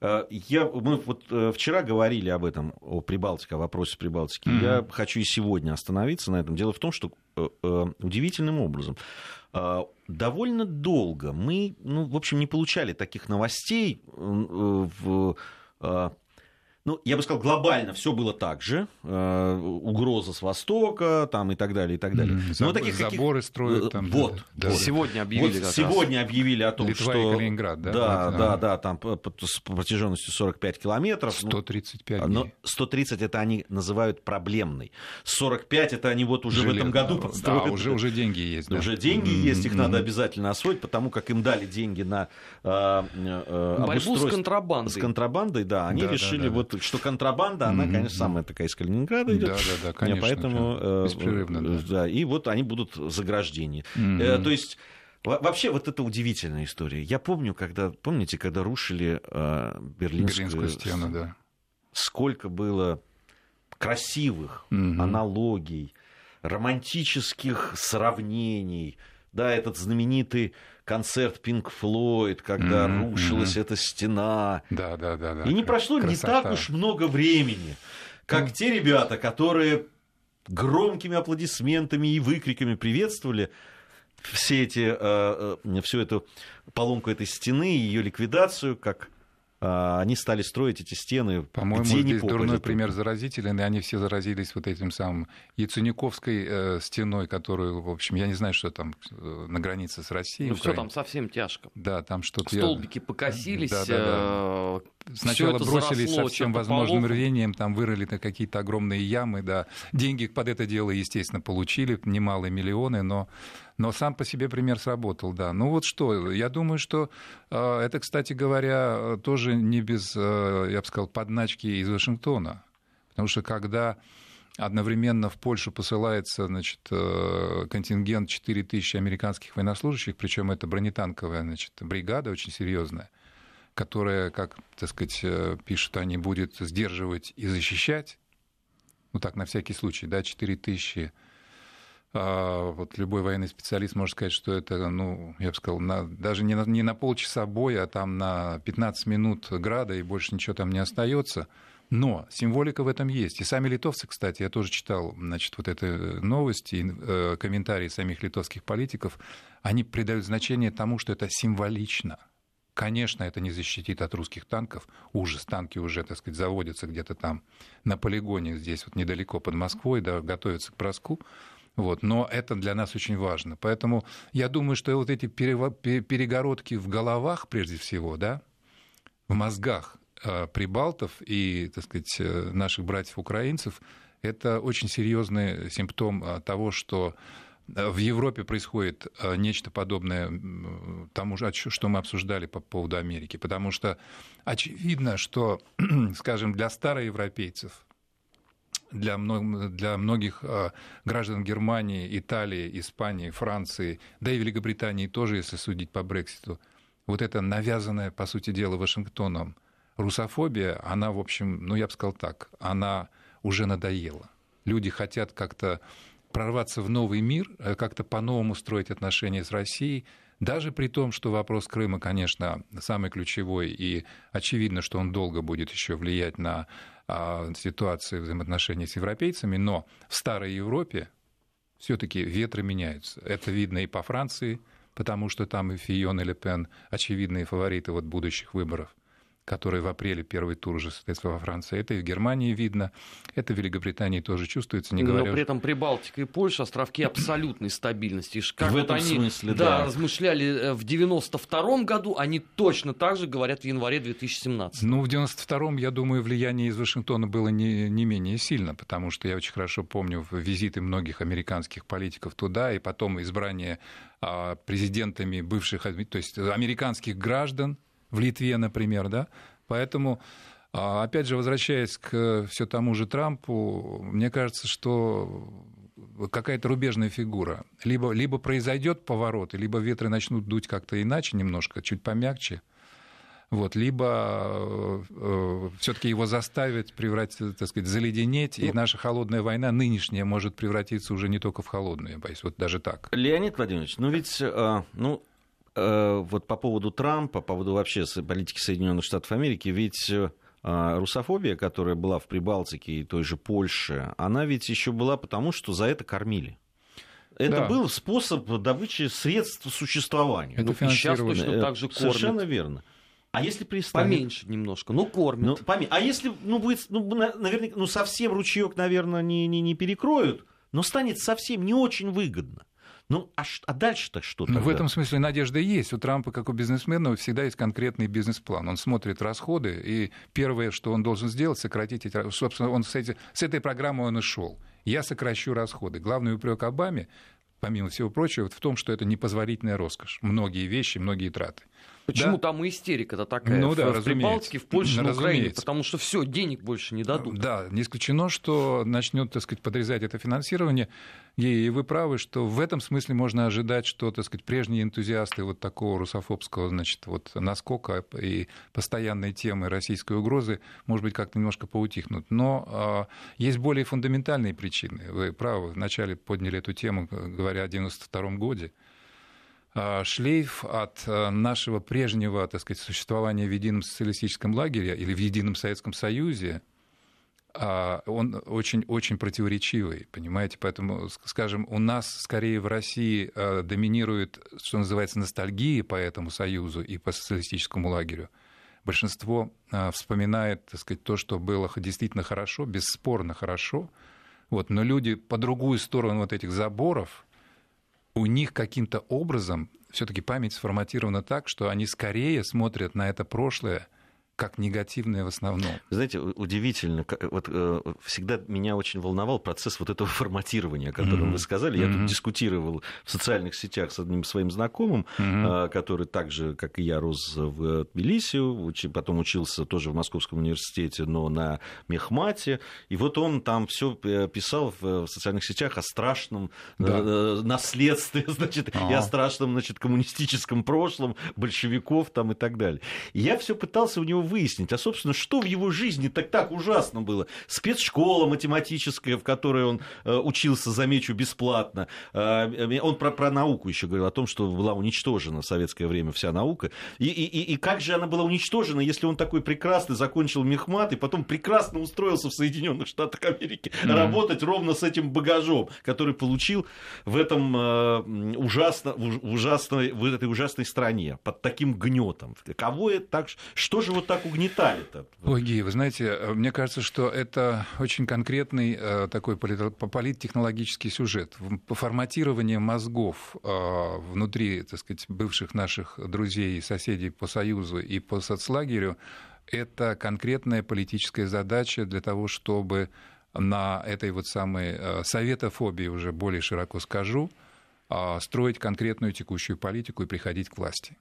Я, мы вот вчера говорили об этом, о Прибалтике, о вопросе Прибалтики. Mm-hmm. Я хочу и сегодня остановиться на этом. Дело в том, что удивительным образом довольно долго. Мы, ну, в общем, не получали таких новостей в э, ну, я бы сказал, глобально все было так же. Э, угроза с востока там, и так далее, и так далее. Mm, Но таких, заборы каких... строят там. Вот. Да, вот. Сегодня объявили. Вот сегодня раз. объявили о том, Литва что... и Калининград, да? Да, вот, да, да, да, там с протяженностью 45 километров. 135 ну, дней. Но 130 это они называют проблемной. 45 это они вот уже Железно. в этом году построят. Да, уже, уже деньги есть. Да. Уже деньги mm-hmm. есть, их mm-hmm. надо обязательно освоить, потому как им дали деньги на э, э, Борьбу с контрабандой. С контрабандой, да. Они да, решили, да, да, вот, что контрабанда она, конечно, самая такая из Калининграда идет. Да, да, да, конечно. Поэтому, э, беспрерывно, да. да. И вот они будут заграждения. Mm-hmm. То есть Вообще, вот это удивительная история. Я помню, когда, помните, когда рушили э, Берлинскую, Берлинскую стену, да. Сколько было красивых угу. аналогий, романтических сравнений. Да, этот знаменитый концерт Pink Floyd, когда mm-hmm, рушилась mm-hmm. эта стена. Да, да, да, да. И не прошло Красота. не так уж много времени, как mm. те ребята, которые громкими аплодисментами и выкриками приветствовали все эти, э, э, всю эту поломку этой стены и ее ликвидацию, как они стали строить эти стены. По-моему, где здесь дурной пример заразителен, и они все заразились вот этим самым Яценюковской э, стеной, которую, в общем, я не знаю, что там э, на границе с Россией. Ну все там совсем тяжко. Да, там что-то... Столбики покосились, да, да, да. Э, Сначала бросились со всем возможным рвением, там вырыли на какие-то огромные ямы, да. Деньги под это дело, естественно, получили, немалые миллионы, но но сам по себе пример сработал, да. Ну вот что, я думаю, что э, это, кстати говоря, тоже не без, э, я бы сказал, подначки из Вашингтона. Потому что когда одновременно в Польшу посылается значит, э, контингент 4 тысячи американских военнослужащих, причем это бронетанковая значит, бригада очень серьезная, которая, как так сказать, пишут они, будет сдерживать и защищать, ну так, на всякий случай, да, 4 тысячи а, вот любой военный специалист может сказать, что это, ну, я бы сказал, на, даже не на, не на полчаса боя, а там на 15 минут града, и больше ничего там не остается. Но символика в этом есть. И сами литовцы, кстати, я тоже читал, значит, вот эти новости, э, комментарии самих литовских политиков, они придают значение тому, что это символично. Конечно, это не защитит от русских танков. Ужас, танки уже, так сказать, заводятся где-то там на полигоне здесь вот недалеко под Москвой, да, готовятся к броску. Вот, но это для нас очень важно. Поэтому я думаю, что вот эти перегородки в головах, прежде всего, да, в мозгах э, прибалтов и, так сказать, э, наших братьев-украинцев, это очень серьезный симптом э, того, что в Европе происходит нечто подобное тому, что мы обсуждали по поводу Америки. Потому что очевидно, что, скажем, для староевропейцев для, мног, для многих а, граждан Германии, Италии, Испании, Франции, да и Великобритании тоже, если судить по Брекситу, вот это навязанное, по сути дела, Вашингтоном русофобия, она, в общем, ну, я бы сказал так, она уже надоела. Люди хотят как-то прорваться в новый мир, э, как-то по-новому строить отношения с Россией, даже при том, что вопрос Крыма, конечно, самый ключевой, и очевидно, что он долго будет еще влиять на а, ситуации взаимоотношений с европейцами, но в старой Европе все-таки ветры меняются. Это видно и по Франции, потому что там и Фион, и Ле Пен очевидные фавориты вот будущих выборов. Который в апреле первый тур уже состоится во Франции. Это и в Германии видно, это в Великобритании тоже чувствуется, не говоря... Но при этом Прибалтика и Польша островки абсолютной стабильности. Как в вот этом они, смысле, да. да. размышляли э, в 92 году, они точно так же говорят в январе 2017. Ну, в 92-м, я думаю, влияние из Вашингтона было не, не менее сильно, потому что я очень хорошо помню визиты многих американских политиков туда, и потом избрание а, президентами бывших, то есть американских граждан, в Литве, например, да. Поэтому, а, опять же, возвращаясь к все тому же Трампу, мне кажется, что какая-то рубежная фигура. Либо, либо произойдет поворот, либо ветры начнут дуть как-то иначе немножко, чуть помягче. Вот, либо э, все-таки его заставят превратиться, так сказать, заледенеть, ну, и наша холодная война нынешняя может превратиться уже не только в холодную, я боюсь, вот даже так. Леонид Владимирович, ну ведь, э, ну, Э, вот по поводу Трампа, по поводу вообще политики Соединенных Штатов Америки, ведь э, русофобия, которая была в Прибалтике и той же Польше, она ведь еще была потому, что за это кормили. Это да. был способ добычи средств существования. Это ну, сейчас точно так же кормят. Совершенно верно. А если пристанет... Поменьше немножко, но кормят. Ну, поменьше. А если, ну, будет, ну, наверняка, ну, совсем ручеек, наверное, не, не, не перекроют, но станет совсем не очень выгодно. Ну, а, а дальше-то что тогда? В этом смысле надежда есть. У Трампа, как у бизнесмена, всегда есть конкретный бизнес-план. Он смотрит расходы, и первое, что он должен сделать, сократить эти... Собственно, он с, эти... с этой программой он и шел. Я сокращу расходы. Главный упрек Обаме, помимо всего прочего, в том, что это непозволительная роскошь. Многие вещи, многие траты. Почему да? там и истерика-то такая ну, да, в, в Прибалтике, в Польше, на Украине? Потому что все, денег больше не дадут. Да, не исключено, что начнет, так сказать, подрезать это финансирование. И вы правы, что в этом смысле можно ожидать, что, так сказать, прежние энтузиасты вот такого русофобского, значит, вот наскока и постоянной темы российской угрозы, может быть, как-то немножко поутихнут. Но э, есть более фундаментальные причины. Вы правы, вначале подняли эту тему, говоря о 92 годе. А, шлейф от э, нашего прежнего, так сказать, существования в едином социалистическом лагере или в едином Советском Союзе, а, он очень-очень противоречивый, понимаете? Поэтому, скажем, у нас скорее в России э, доминирует, что называется, ностальгия по этому союзу и по социалистическому лагерю. Большинство э, вспоминает, так сказать, то, что было действительно хорошо, бесспорно хорошо, вот, но люди по другую сторону вот этих заборов, у них каким-то образом все-таки память сформатирована так, что они скорее смотрят на это прошлое как негативное в основном. Знаете, удивительно, вот э, всегда меня очень волновал процесс вот этого форматирования, о котором mm-hmm. вы сказали. Я mm-hmm. тут дискутировал в социальных сетях с одним своим знакомым, mm-hmm. который так же, как и я, рос в Тбилиси, потом учился тоже в Московском университете, но на Мехмате. И вот он там все э, писал в социальных сетях о страшном да. Э, наследстве, значит, А-а-а. и о страшном, значит, коммунистическом прошлом большевиков там и так далее. И я все пытался у него выяснить, а, собственно, что в его жизни так, так ужасно было. Спецшкола математическая, в которой он э, учился, замечу, бесплатно. Э, э, он про, про науку еще говорил, о том, что была уничтожена в советское время вся наука. И, и, и как же она была уничтожена, если он такой прекрасный, закончил мехмат, и потом прекрасно устроился в Соединенных Штатах Америки mm-hmm. работать ровно с этим багажом, который получил в этом э, ужасно, в, ужасной, в этой ужасной стране, под таким гнетом. Кого это так? Что же вот так так угнетали-то? Ой, Ги, вы знаете, э, мне кажется, что это очень конкретный э, такой политтехнологический сюжет. Форматирование мозгов э, внутри, так сказать, бывших наших друзей и соседей по Союзу и по соцлагерю – это конкретная политическая задача для того, чтобы на этой вот самой советофобии, уже более широко скажу, строить конкретную текущую политику и приходить к власти.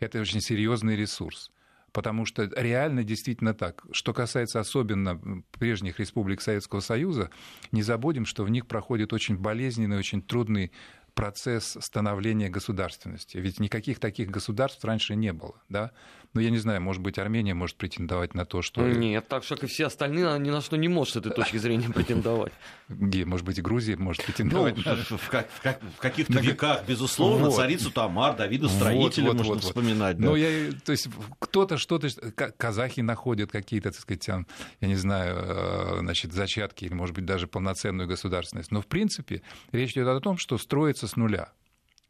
Это очень серьезный ресурс потому что реально действительно так. Что касается особенно прежних республик Советского Союза, не забудем, что в них проходит очень болезненный, очень трудный процесс становления государственности. Ведь никаких таких государств раньше не было. Да? Ну, я не знаю, может быть, Армения может претендовать на то, что... Нет, так что, как и все остальные, ни на что не может с этой точки зрения претендовать. Где, может быть, Грузия может претендовать. Ну, в, как, в, каких-то веках, безусловно, вот. царицу Тамар, Давида Строителя вот, вот, можно вот, вспоминать. Да. Ну, я, то есть кто-то что-то... Казахи находят какие-то, так сказать, я не знаю, э, значит, зачатки или, может быть, даже полноценную государственность. Но, в принципе, речь идет о том, что строится с нуля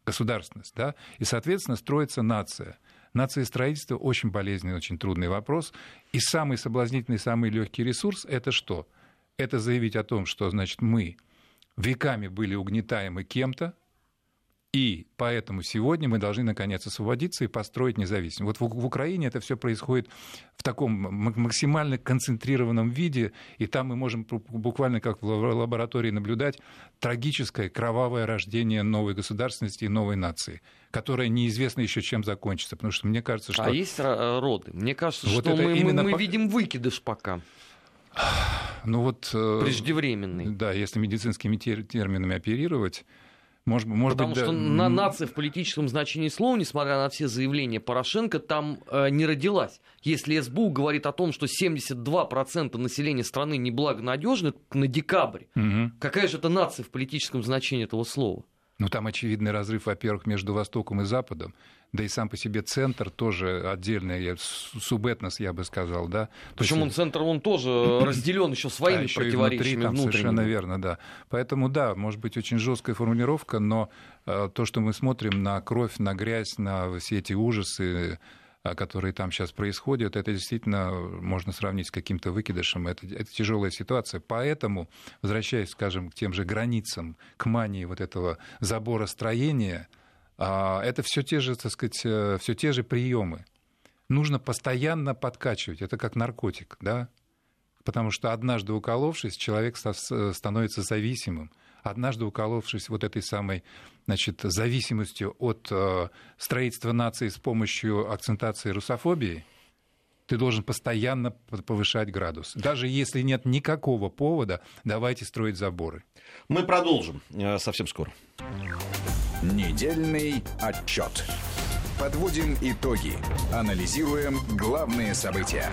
государственность, да, и, соответственно, строится нация – Нации строительства очень болезненный, очень трудный вопрос. И самый соблазнительный, самый легкий ресурс это что? Это заявить о том, что значит мы веками были угнетаемы кем-то, и поэтому сегодня мы должны наконец освободиться и построить независимость. Вот в, в Украине это все происходит в таком максимально концентрированном виде, и там мы можем буквально как в лаборатории наблюдать трагическое кровавое рождение новой государственности и новой нации, которая неизвестно еще чем закончится. Потому что мне кажется, что... А есть роды? Мне кажется, вот что мы, именно... мы, мы видим выкидыш пока. Ну вот... Э, Преждевременный. Да, если медицинскими терминами оперировать, может, может Потому быть, что да. на нации в политическом значении слова, несмотря на все заявления Порошенко, там э, не родилась. Если СБУ говорит о том, что 72% населения страны неблагонадежны на декабрь, угу. какая же это нация в политическом значении этого слова? Ну, там очевидный разрыв, во-первых, между Востоком и Западом, да и сам по себе центр тоже отдельный, субэтнос, я бы сказал, да. Причем он центр, он тоже разделен еще своими а еще противоречиями внутри, там Совершенно верно, да. Поэтому, да, может быть очень жесткая формулировка, но э, то, что мы смотрим на кровь, на грязь, на все эти ужасы, которые там сейчас происходят, это действительно можно сравнить с каким-то выкидышем. Это, это тяжелая ситуация. Поэтому, возвращаясь, скажем, к тем же границам, к мании вот этого забора строения, а, это все те же, так сказать, э, все те же приемы. Нужно постоянно подкачивать. Это как наркотик, да? Потому что однажды уколовшись, человек становится зависимым однажды уколовшись вот этой самой значит, зависимостью от э, строительства нации с помощью акцентации русофобии, ты должен постоянно повышать градус. Даже если нет никакого повода, давайте строить заборы. Мы продолжим э, совсем скоро. Недельный отчет. Подводим итоги. Анализируем главные события.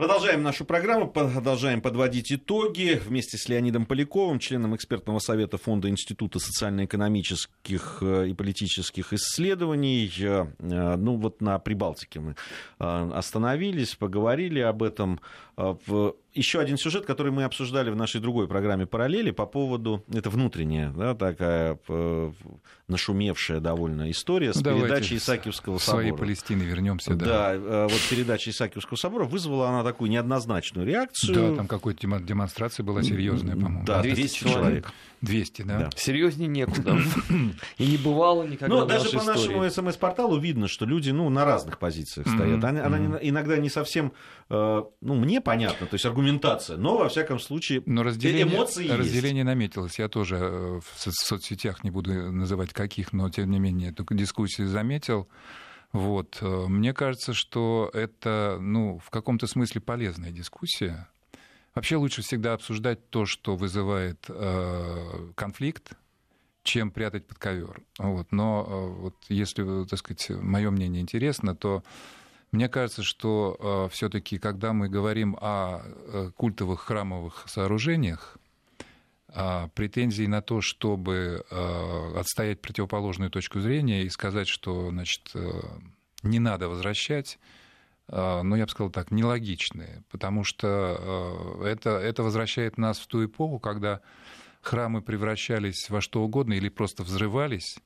Продолжаем нашу программу, продолжаем подводить итоги вместе с Леонидом Поляковым, членом экспертного совета Фонда Института социально-экономических э, и политических исследований. Э, ну вот на Прибалтике мы э, остановились, поговорили об этом. Еще один сюжет, который мы обсуждали в нашей другой программе «Параллели» по поводу... Это внутренняя да, такая нашумевшая довольно история с ну, передачей Исаакиевского собора. своей Палестины вернемся. Да. да, э, вот передача Исаакиевского собора вызвала она такую неоднозначную реакцию. Да, там какая-то демонстрация была серьезная, по-моему. Да, 200, 200 человек. 200, да. да. Серьезнее некуда. И не бывало никогда Но даже по нашему СМС-порталу видно, что люди ну, на разных позициях стоят. Она, она иногда не совсем, э, ну, мне понятно, то есть аргументация, но, во всяком случае, но разделение, эмоции Разделение есть. наметилось. Я тоже э, в соцсетях, не буду называть каких, но, тем не менее, эту дискуссию заметил. Вот. Э, мне кажется, что это, ну, в каком-то смысле полезная дискуссия, Вообще лучше всегда обсуждать то, что вызывает э, конфликт, чем прятать под ковер. Вот. Но э, вот если, так сказать, мое мнение интересно, то мне кажется, что э, все-таки, когда мы говорим о э, культовых храмовых сооружениях, э, претензии на то, чтобы э, отстоять противоположную точку зрения и сказать, что значит, э, не надо возвращать, а, ну, я бы сказал так, нелогичные, потому что а, это, это возвращает нас в ту эпоху, когда храмы превращались во что угодно или просто взрывались.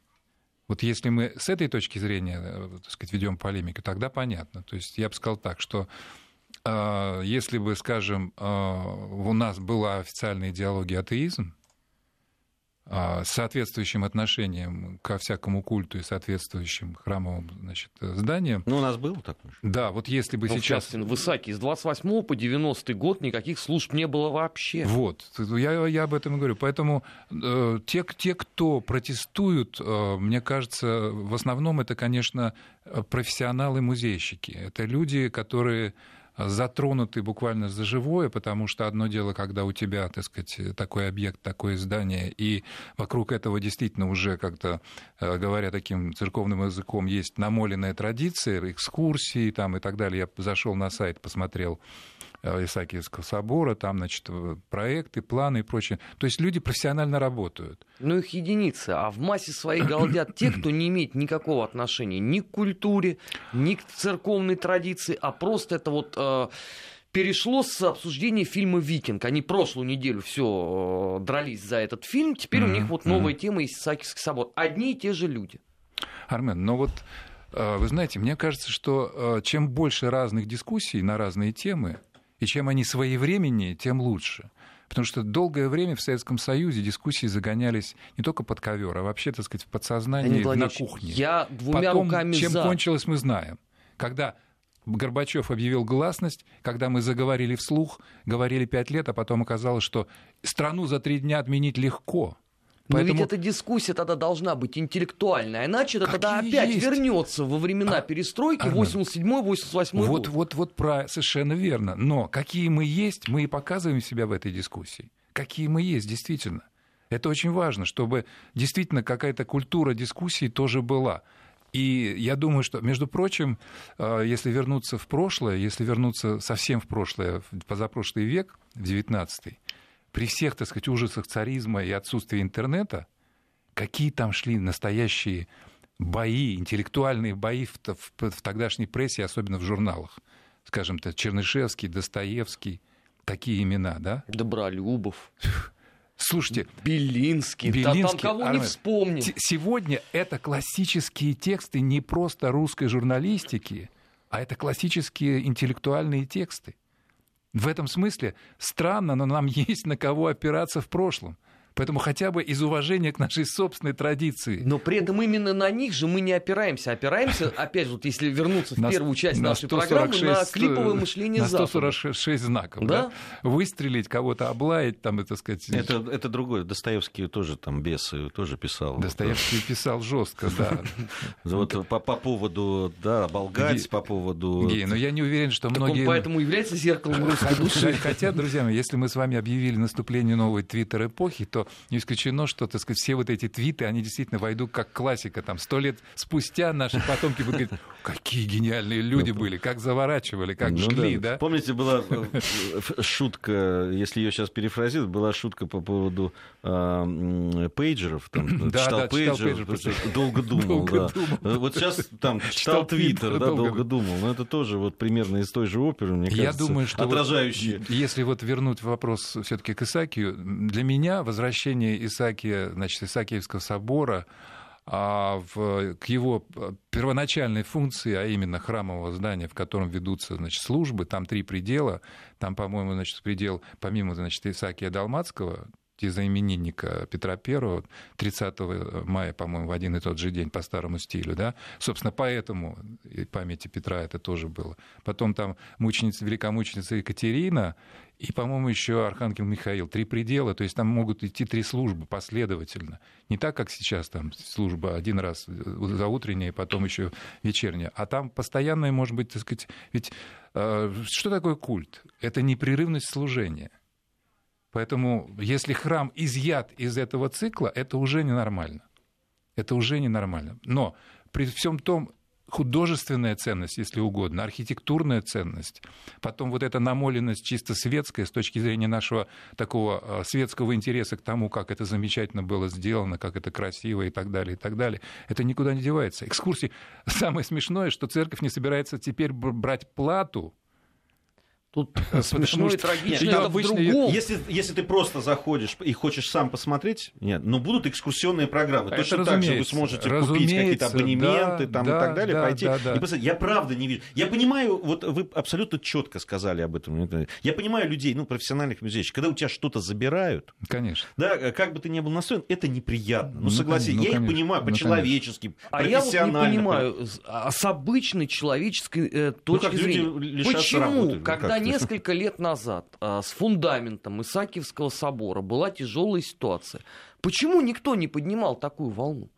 Вот если мы с этой точки зрения, э, так сказать, ведем полемику, тогда понятно. То есть я бы сказал так, что а, если бы, скажем, у нас была официальная идеология атеизм, соответствующим отношением ко всякому культу и соответствующим храмовым значит, зданиям. Ну, у нас было такое. Да, вот если бы ну, сейчас... В Исааке с 28 по 90 год никаких служб не было вообще. Вот, я, я об этом и говорю. Поэтому э, те, те, кто протестуют, э, мне кажется, в основном это, конечно, профессионалы-музейщики. Это люди, которые затронуты буквально за живое, потому что одно дело, когда у тебя, так сказать, такой объект, такое здание, и вокруг этого действительно уже как-то, э, говоря таким церковным языком, есть намоленная традиция, экскурсии там и так далее. Я зашел на сайт, посмотрел Исаакиевского собора, там, значит, э, проекты, планы и прочее. То есть люди профессионально работают. Ну, их единицы, а в массе своей галдят те, кто не имеет никакого отношения ни к культуре, ни к церковной традиции, а просто это вот э, перешло с обсуждения фильма «Викинг». Они прошлую неделю все э, дрались за этот фильм, теперь mm-hmm. у них вот новая mm-hmm. тема Исаакиевский собор. Одни и те же люди. Армен, но вот э, вы знаете, мне кажется, что чем больше разных дискуссий на разные темы, и чем они своевременнее, тем лучше. Потому что долгое время в Советском Союзе дискуссии загонялись не только под ковер, а вообще, так сказать, в подсознании, на кухне. Я двумя Потом, руками чем за. кончилось, мы знаем. Когда Горбачев объявил гласность, когда мы заговорили вслух, говорили пять лет, а потом оказалось, что страну за три дня отменить легко. Но Поэтому... ведь эта дискуссия тогда должна быть интеллектуальная, иначе это тогда опять есть? вернется во времена а, перестройки 87-88 вот, Вот, вот, про, совершенно верно. Но какие мы есть, мы и показываем себя в этой дискуссии. Какие мы есть, действительно. Это очень важно, чтобы действительно какая-то культура дискуссии тоже была. И я думаю, что, между прочим, э, если вернуться в прошлое, если вернуться совсем в прошлое, в позапрошлый век, в XIX, при всех, так сказать, ужасах царизма и отсутствии интернета, какие там шли настоящие бои, интеллектуальные бои в, в, в тогдашней прессе, особенно в журналах. Скажем так, Чернышевский, Достоевский, такие имена, да? Добролюбов. Слушайте, Белинский, Белинский да, там кого Армен, не вспомни. Сегодня это классические тексты не просто русской журналистики, а это классические интеллектуальные тексты. В этом смысле странно, но нам есть на кого опираться в прошлом. Поэтому хотя бы из уважения к нашей собственной традиции. Но при этом именно на них же мы не опираемся. Опираемся, опять же, вот если вернуться в на, первую часть на нашей 146, программы, на клиповое мышление на 146 Запада. знаков. Да? Да? Выстрелить, кого-то облаять, там, это сказать... Это, это другое. Достоевский тоже там бесы тоже писал. Достоевский писал жестко, да. Вот по, по поводу, да, оболгать, по поводу... Гей, но я не уверен, что многие... Он поэтому является зеркалом русской души. Хотя, друзья мои, если мы с вами объявили наступление новой твиттер-эпохи, то не исключено, что, так сказать, все вот эти твиты, они действительно войдут как классика. Там сто лет спустя наши потомки будут говорить, какие гениальные люди ну, были, как заворачивали, как ну, жгли, да. да? Помните, была э, шутка, если ее сейчас перефразировать, была шутка по поводу э, пейджеров, там, да, читал да, пейджер, долго думал, долго да. Думал. Вот сейчас там читал твиттер, да, долго думал. Но это тоже вот примерно из той же оперы, мне кажется, Я думаю, что отражающие. Вот, если вот вернуть вопрос все-таки к Исаакию, для меня возвращение Исаакия, значит, Исаакиевского собора а в, к его первоначальной функции, а именно храмового здания, в котором ведутся значит, службы, там три предела, там, по-моему, значит, предел, помимо значит, Исаакия Далмацкого, за именинника Петра I 30 мая, по-моему, в один и тот же день по старому стилю, да, собственно, поэтому и памяти Петра это тоже было. Потом там мученица, великомученица Екатерина и, по-моему, еще Архангел Михаил. Три предела, то есть там могут идти три службы последовательно. Не так, как сейчас там служба один раз за утренняя, потом еще вечерняя. А там постоянное, может быть, так сказать, ведь э, что такое культ? Это непрерывность служения – Поэтому если храм изъят из этого цикла, это уже ненормально. Это уже ненормально. Но при всем том, художественная ценность, если угодно, архитектурная ценность, потом вот эта намоленность чисто светская с точки зрения нашего такого а, светского интереса к тому, как это замечательно было сделано, как это красиво и так далее, и так далее, это никуда не девается. Экскурсии. Самое смешное, что церковь не собирается теперь брать плату Тут смешно и трагично обычно, другом. Если, если ты просто заходишь и хочешь сам посмотреть, нет, но будут экскурсионные программы. Это Точно так же вы сможете купить какие-то абонементы да, там, да, и так далее, да, пойти да, да. и посмотреть. Я правда не вижу. Я понимаю, вот вы абсолютно четко сказали об этом. Я понимаю людей, ну, профессиональных музейщиков, когда у тебя что-то забирают. Конечно. Да, как бы ты ни был настроен, это неприятно. Ну, ну согласись, ну, я конечно. их понимаю ну, по-человечески, А я вот не понимаю, а с обычной человеческой э, ну, точки ну, зрения. Почему, работы, когда несколько лет назад а, с фундаментом Исаакиевского собора была тяжелая ситуация. Почему никто не поднимал такую волну?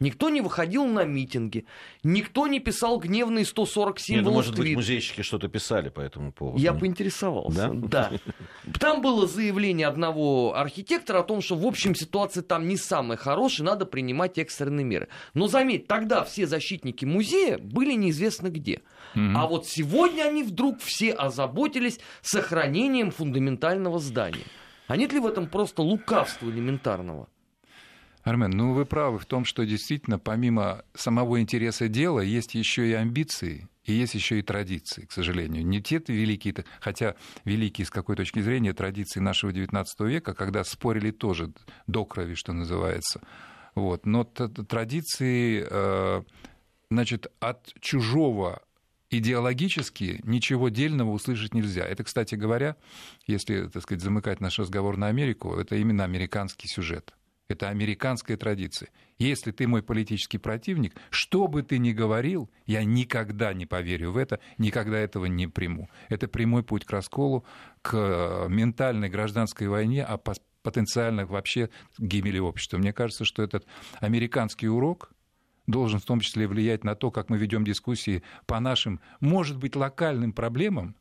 Никто не выходил на митинги, никто не писал гневные 140 символов Нет, ну, может быть, музейщики что-то писали по этому поводу. Я поинтересовался, да? да. Там было заявление одного архитектора о том, что, в общем, ситуация там не самая хорошая, надо принимать экстренные меры. Но заметь, тогда все защитники музея были неизвестно где. Mm-hmm. А вот сегодня они вдруг все озаботились сохранением фундаментального здания. А нет ли в этом просто лукавства элементарного? Армен, ну вы правы в том, что действительно помимо самого интереса дела есть еще и амбиции, и есть еще и традиции, к сожалению. Не те великие, хотя великие с какой точки зрения традиции нашего XIX века, когда спорили тоже до крови, что называется. Вот. Но традиции э, значит, от чужого идеологически ничего дельного услышать нельзя. Это, кстати говоря, если, так сказать, замыкать наш разговор на Америку, это именно американский сюжет. Это американская традиция. Если ты мой политический противник, что бы ты ни говорил, я никогда не поверю в это, никогда этого не приму. Это прямой путь к расколу, к ментальной гражданской войне, а потенциально вообще гибели общества. Мне кажется, что этот американский урок должен в том числе влиять на то, как мы ведем дискуссии по нашим, может быть, локальным проблемам,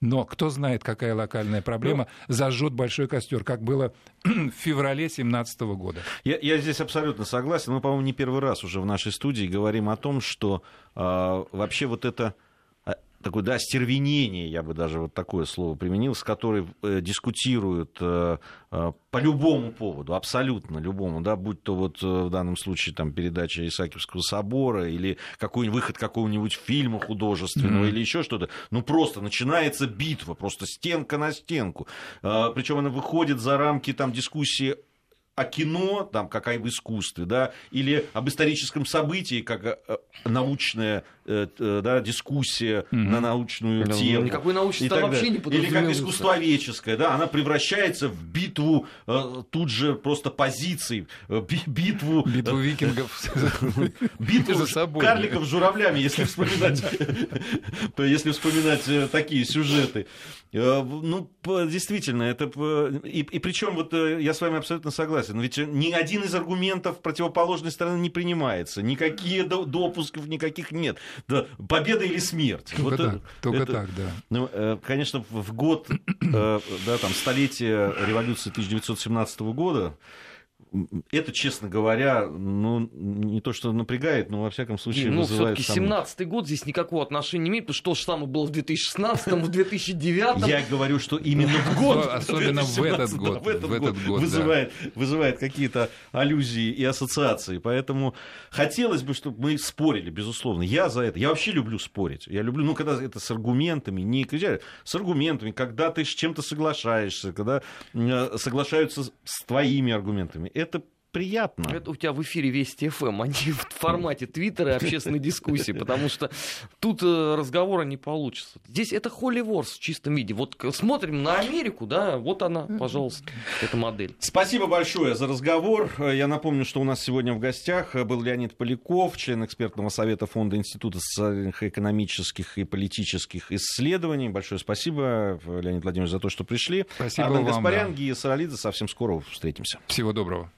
но кто знает, какая локальная проблема ну, зажжет большой костер, как было в феврале 2017 года. Я, я здесь абсолютно согласен. Мы, по-моему, не первый раз уже в нашей студии говорим о том, что э, вообще вот это такое, да, стервенение, я бы даже вот такое слово применил, с которой э, дискутируют э, э, по любому поводу, абсолютно любому, да, будь то вот в данном случае там передача Исаакиевского собора или какой-нибудь выход какого-нибудь фильма художественного mm-hmm. или еще что-то, ну просто начинается битва, просто стенка на стенку. Причем она выходит за рамки там дискуссии о кино, там, как об искусстве, да, или об историческом событии, как э, научная э, э, да, дискуссия mm-hmm. на научную ну, тему. Никакой научности там вообще не Или как искусствоведческое, да, она превращается в битву тут же просто позиций, битву... Битву викингов. Битву карликов с журавлями, если вспоминать, если вспоминать такие сюжеты. Ну, действительно, это... И, и причем вот я с вами абсолютно согласен, ведь ни один из аргументов противоположной стороны не принимается, никакие допусков никаких нет. Да, победа или смерть. Только вот так, это, только это, так, да. Ну, э, конечно, в год э, да, там, столетия революции 1917 года это, честно говоря, ну, не то, что напрягает, но, во всяком случае, ну, вызывает... все-таки 17-й год здесь никакого отношения не имеет, потому что то же самое было в 2016-м, в 2009-м. Я говорю, что именно в год, особенно в этот год, в этот год вызывает, вызывает какие-то аллюзии и ассоциации. Поэтому хотелось бы, чтобы мы спорили, безусловно. Я за это. Я вообще люблю спорить. Я люблю, ну, когда это с аргументами, не с аргументами, когда ты с чем-то соглашаешься, когда э, соглашаются с твоими аргументами это приятно. Это у тебя в эфире Вести ФМ, а не в формате Твиттера и общественной дискуссии, потому что тут э, разговора не получится. Здесь это Холли Ворс в чистом виде. Вот смотрим на Америку, да, вот она, пожалуйста, эта модель. Спасибо большое за разговор. Я напомню, что у нас сегодня в гостях был Леонид Поляков, член экспертного совета Фонда Института социальных, экономических и политических исследований. Большое спасибо, Леонид Владимирович, за то, что пришли. Спасибо Армен вам. Гаспарян, да. Гия Саралидзе. Совсем скоро встретимся. Всего доброго.